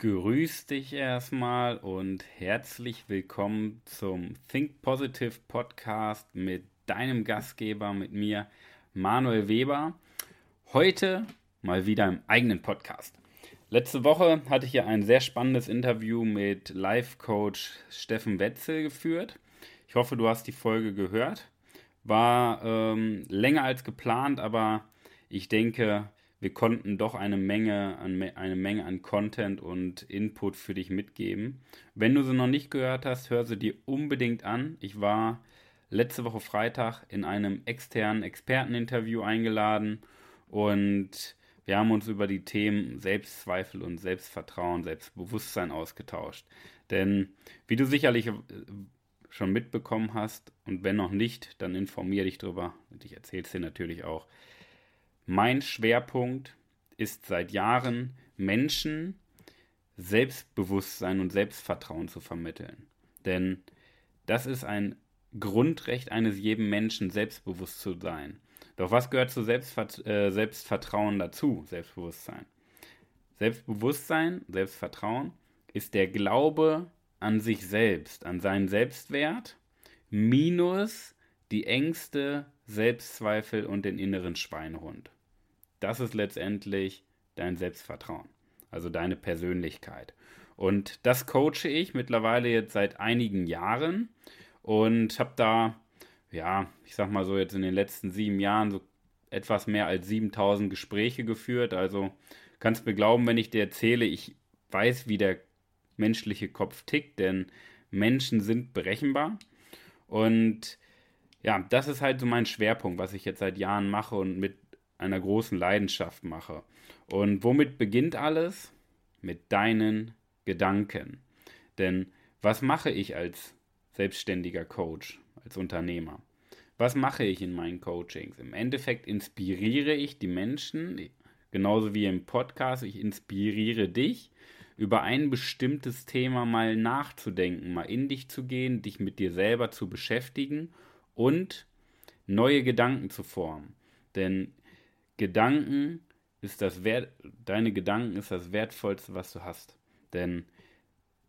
Grüß dich erstmal und herzlich willkommen zum Think Positive Podcast mit deinem Gastgeber, mit mir, Manuel Weber. Heute mal wieder im eigenen Podcast. Letzte Woche hatte ich ja ein sehr spannendes Interview mit Life-Coach Steffen Wetzel geführt. Ich hoffe, du hast die Folge gehört. War ähm, länger als geplant, aber ich denke, wir konnten doch eine Menge, an, eine Menge an Content und Input für dich mitgeben. Wenn du sie noch nicht gehört hast, hör sie dir unbedingt an. Ich war letzte Woche Freitag in einem externen Experteninterview eingeladen und wir haben uns über die Themen Selbstzweifel und Selbstvertrauen, Selbstbewusstsein ausgetauscht. Denn wie du sicherlich äh, schon mitbekommen hast und wenn noch nicht, dann informiere dich drüber und ich erzähle es dir natürlich auch. Mein Schwerpunkt ist seit Jahren, Menschen Selbstbewusstsein und Selbstvertrauen zu vermitteln. Denn das ist ein Grundrecht eines jeden Menschen, selbstbewusst zu sein. Doch was gehört zu Selbstvert äh, Selbstvertrauen dazu, Selbstbewusstsein? Selbstbewusstsein, Selbstvertrauen ist der Glaube an sich selbst, an seinen Selbstwert, minus die Ängste, Selbstzweifel und den inneren Schweinehund. Das ist letztendlich dein Selbstvertrauen, also deine Persönlichkeit. Und das coache ich mittlerweile jetzt seit einigen Jahren und habe da, ja, ich sag mal so jetzt in den letzten sieben Jahren so etwas mehr als 7000 Gespräche geführt. Also kannst mir glauben, wenn ich dir erzähle, ich weiß, wie der menschliche Kopf tickt, denn Menschen sind berechenbar. Und ja, das ist halt so mein Schwerpunkt, was ich jetzt seit Jahren mache und mit einer großen Leidenschaft mache. Und womit beginnt alles? Mit deinen Gedanken. Denn was mache ich als selbstständiger Coach, als Unternehmer? Was mache ich in meinen Coachings? Im Endeffekt inspiriere ich die Menschen, genauso wie im Podcast, ich inspiriere dich, über ein bestimmtes Thema mal nachzudenken, mal in dich zu gehen, dich mit dir selber zu beschäftigen und neue Gedanken zu formen. Denn Gedanken ist das Wert, deine Gedanken ist das Wertvollste, was du hast. Denn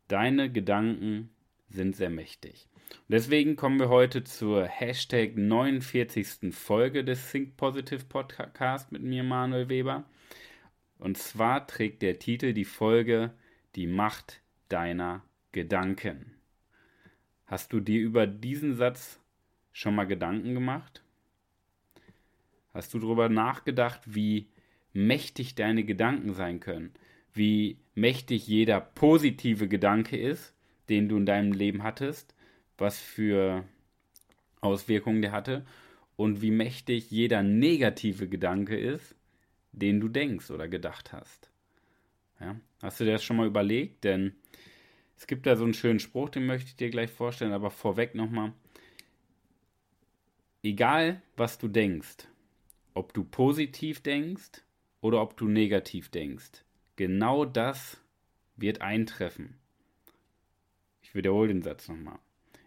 deine Gedanken sind sehr mächtig. Und deswegen kommen wir heute zur Hashtag 49. Folge des Think Positive Podcast mit mir, Manuel Weber. Und zwar trägt der Titel die Folge Die Macht deiner Gedanken. Hast du dir über diesen Satz schon mal Gedanken gemacht? Hast du darüber nachgedacht, wie mächtig deine Gedanken sein können? Wie mächtig jeder positive Gedanke ist, den du in deinem Leben hattest? Was für Auswirkungen der hatte? Und wie mächtig jeder negative Gedanke ist, den du denkst oder gedacht hast. Ja? Hast du dir das schon mal überlegt? Denn es gibt da so einen schönen Spruch, den möchte ich dir gleich vorstellen, aber vorweg nochmal. Egal, was du denkst, ob du positiv denkst oder ob du negativ denkst. Genau das wird eintreffen. Ich wiederhole den Satz nochmal.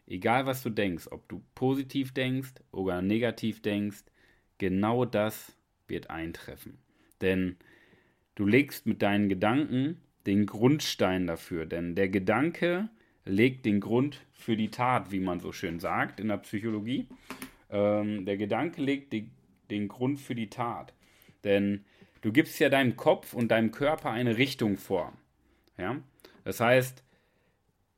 Egal was du denkst, ob du positiv denkst oder negativ denkst, genau das wird eintreffen. Denn du legst mit deinen Gedanken den Grundstein dafür. Denn der Gedanke legt den Grund für die Tat, wie man so schön sagt in der Psychologie. Ähm, der Gedanke legt die den Grund für die Tat. Denn du gibst ja deinem Kopf und deinem Körper eine Richtung vor. Ja? Das heißt,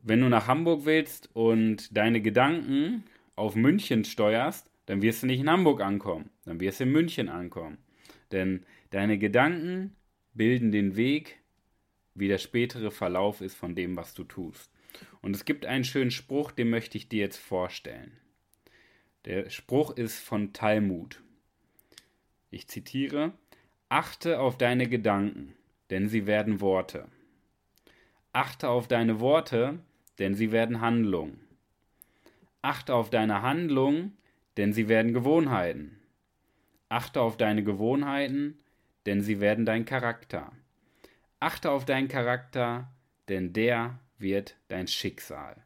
wenn du nach Hamburg willst und deine Gedanken auf München steuerst, dann wirst du nicht in Hamburg ankommen, dann wirst du in München ankommen. Denn deine Gedanken bilden den Weg, wie der spätere Verlauf ist von dem, was du tust. Und es gibt einen schönen Spruch, den möchte ich dir jetzt vorstellen. Der Spruch ist von Talmud. Ich zitiere, Achte auf deine Gedanken, denn sie werden Worte. Achte auf deine Worte, denn sie werden Handlungen. Achte auf deine Handlungen, denn sie werden Gewohnheiten. Achte auf deine Gewohnheiten, denn sie werden dein Charakter. Achte auf deinen Charakter, denn der wird dein Schicksal.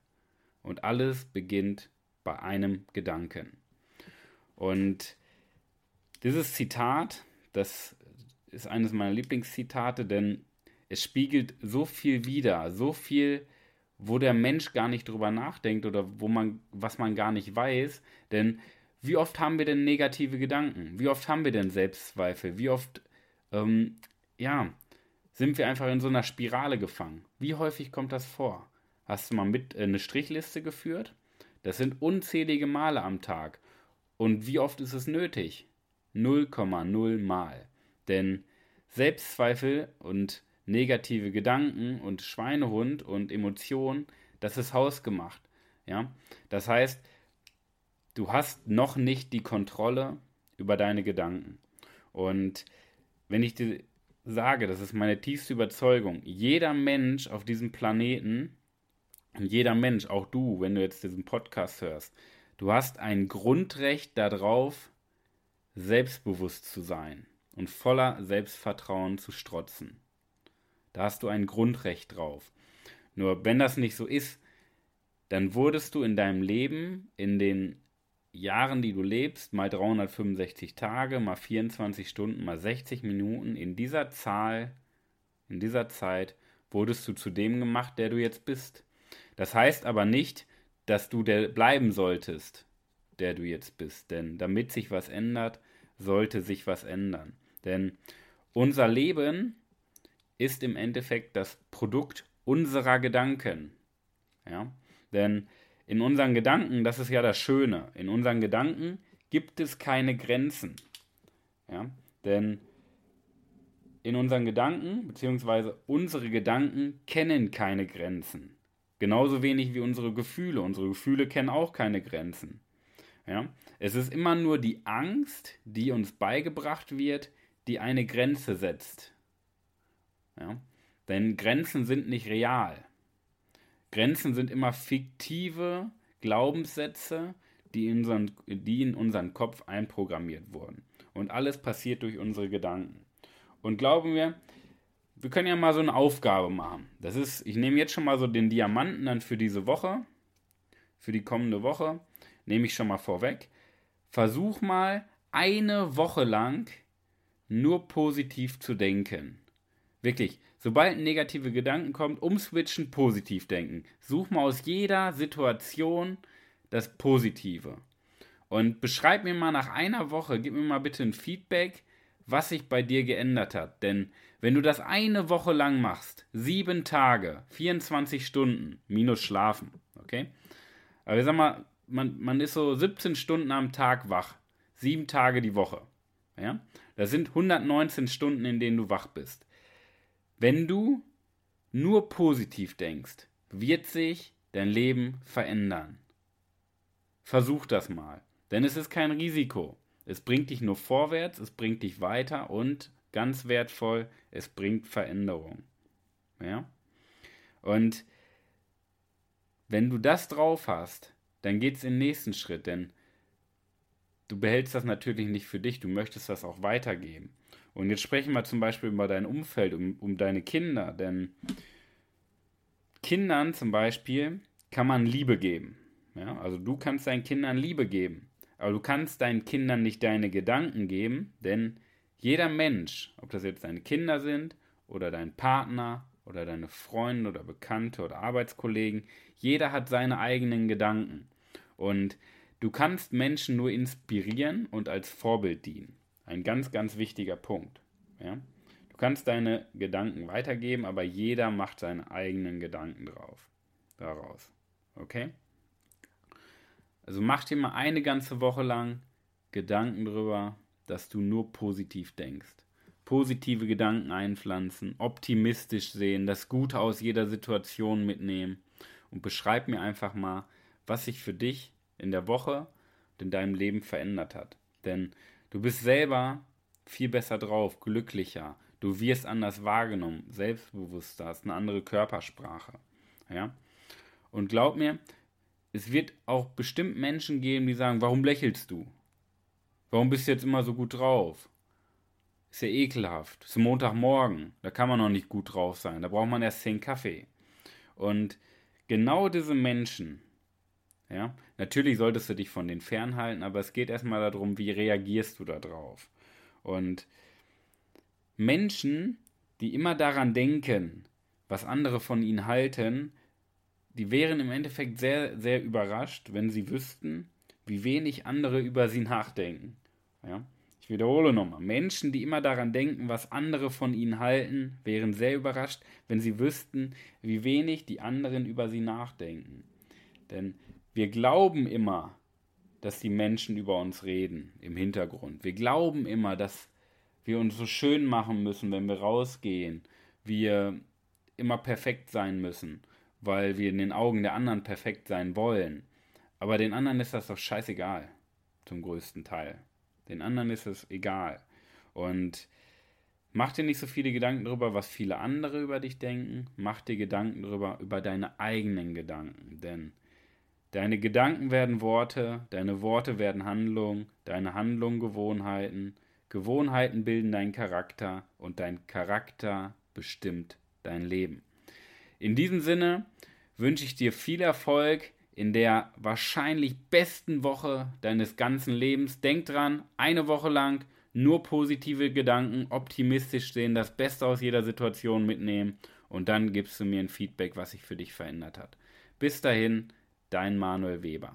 Und alles beginnt bei einem Gedanken. Und dieses Zitat, das ist eines meiner Lieblingszitate, denn es spiegelt so viel wider, so viel, wo der Mensch gar nicht drüber nachdenkt oder wo man, was man gar nicht weiß. Denn wie oft haben wir denn negative Gedanken? Wie oft haben wir denn Selbstzweifel? Wie oft, ähm, ja, sind wir einfach in so einer Spirale gefangen? Wie häufig kommt das vor? Hast du mal mit äh, eine Strichliste geführt? Das sind unzählige Male am Tag. Und wie oft ist es nötig? 0,0 Mal. Denn Selbstzweifel und negative Gedanken und Schweinehund und Emotionen, das ist hausgemacht. Ja? Das heißt, du hast noch nicht die Kontrolle über deine Gedanken. Und wenn ich dir sage, das ist meine tiefste Überzeugung, jeder Mensch auf diesem Planeten, jeder Mensch, auch du, wenn du jetzt diesen Podcast hörst, du hast ein Grundrecht darauf, selbstbewusst zu sein und voller Selbstvertrauen zu strotzen. Da hast du ein Grundrecht drauf. Nur wenn das nicht so ist, dann wurdest du in deinem Leben, in den Jahren, die du lebst, mal 365 Tage, mal 24 Stunden, mal 60 Minuten, in dieser Zahl, in dieser Zeit, wurdest du zu dem gemacht, der du jetzt bist. Das heißt aber nicht, dass du der bleiben solltest, der du jetzt bist. Denn damit sich was ändert, sollte sich was ändern. Denn unser Leben ist im Endeffekt das Produkt unserer Gedanken. Ja? Denn in unseren Gedanken, das ist ja das Schöne, in unseren Gedanken gibt es keine Grenzen. Ja? Denn in unseren Gedanken, beziehungsweise unsere Gedanken kennen keine Grenzen. Genauso wenig wie unsere Gefühle. Unsere Gefühle kennen auch keine Grenzen. Ja? Es ist immer nur die Angst, die uns beigebracht wird, die eine Grenze setzt. Ja? Denn Grenzen sind nicht real. Grenzen sind immer fiktive Glaubenssätze, die in, unseren, die in unseren Kopf einprogrammiert wurden. Und alles passiert durch unsere Gedanken. Und glauben wir, wir können ja mal so eine Aufgabe machen. Das ist, ich nehme jetzt schon mal so den Diamanten dann für diese Woche, für die kommende Woche, nehme ich schon mal vorweg. Versuch mal eine Woche lang nur positiv zu denken. Wirklich, sobald negative Gedanken kommt, umswitchen, positiv denken. Such mal aus jeder Situation das Positive. Und beschreib mir mal nach einer Woche, gib mir mal bitte ein Feedback, was sich bei dir geändert hat. Denn wenn du das eine Woche lang machst, sieben Tage, 24 Stunden, minus schlafen, okay? Aber ich sag mal, man, man ist so 17 Stunden am Tag wach, sieben Tage die Woche. Ja? Das sind 119 Stunden, in denen du wach bist. Wenn du nur positiv denkst, wird sich dein Leben verändern. Versuch das mal, denn es ist kein Risiko. Es bringt dich nur vorwärts, es bringt dich weiter und ganz wertvoll, es bringt Veränderung. Ja? Und wenn du das drauf hast, dann geht es in den nächsten Schritt, denn du behältst das natürlich nicht für dich, du möchtest das auch weitergeben. Und jetzt sprechen wir zum Beispiel über dein Umfeld, um, um deine Kinder, denn Kindern zum Beispiel kann man Liebe geben. Ja? Also du kannst deinen Kindern Liebe geben, aber du kannst deinen Kindern nicht deine Gedanken geben, denn jeder Mensch, ob das jetzt deine Kinder sind oder dein Partner oder deine Freunde oder Bekannte oder Arbeitskollegen, jeder hat seine eigenen Gedanken. Und du kannst Menschen nur inspirieren und als Vorbild dienen. Ein ganz, ganz wichtiger Punkt. Ja? Du kannst deine Gedanken weitergeben, aber jeder macht seine eigenen Gedanken drauf, daraus. Okay? Also mach dir mal eine ganze Woche lang Gedanken darüber, dass du nur positiv denkst. Positive Gedanken einpflanzen, optimistisch sehen, das Gute aus jeder Situation mitnehmen und beschreib mir einfach mal, was sich für dich in der Woche und in deinem Leben verändert hat. Denn Du bist selber viel besser drauf, glücklicher. Du wirst anders wahrgenommen, selbstbewusster, hast eine andere Körpersprache. Ja? Und glaub mir, es wird auch bestimmt Menschen geben, die sagen, warum lächelst du? Warum bist du jetzt immer so gut drauf? Ist ja ekelhaft. Ist Montagmorgen. Da kann man noch nicht gut drauf sein. Da braucht man erst zehn Kaffee. Und genau diese Menschen, ja, natürlich solltest du dich von denen fernhalten, aber es geht erstmal darum, wie reagierst du darauf. Und Menschen, die immer daran denken, was andere von ihnen halten, die wären im Endeffekt sehr, sehr überrascht, wenn sie wüssten, wie wenig andere über sie nachdenken. Ja? Ich wiederhole nochmal. Menschen, die immer daran denken, was andere von ihnen halten, wären sehr überrascht, wenn sie wüssten, wie wenig die anderen über sie nachdenken. Denn wir glauben immer, dass die Menschen über uns reden im Hintergrund. Wir glauben immer, dass wir uns so schön machen müssen, wenn wir rausgehen. Wir immer perfekt sein müssen, weil wir in den Augen der anderen perfekt sein wollen. Aber den anderen ist das doch scheißegal, zum größten Teil. Den anderen ist es egal. Und mach dir nicht so viele Gedanken darüber, was viele andere über dich denken. Mach dir Gedanken darüber, über deine eigenen Gedanken. Denn deine Gedanken werden Worte, deine Worte werden Handlungen, deine Handlungen Gewohnheiten, Gewohnheiten bilden deinen Charakter und dein Charakter bestimmt dein Leben. In diesem Sinne wünsche ich dir viel Erfolg in der wahrscheinlich besten Woche deines ganzen Lebens. Denk dran, eine Woche lang nur positive Gedanken, optimistisch sehen, das Beste aus jeder Situation mitnehmen und dann gibst du mir ein Feedback, was sich für dich verändert hat. Bis dahin, dein Manuel Weber.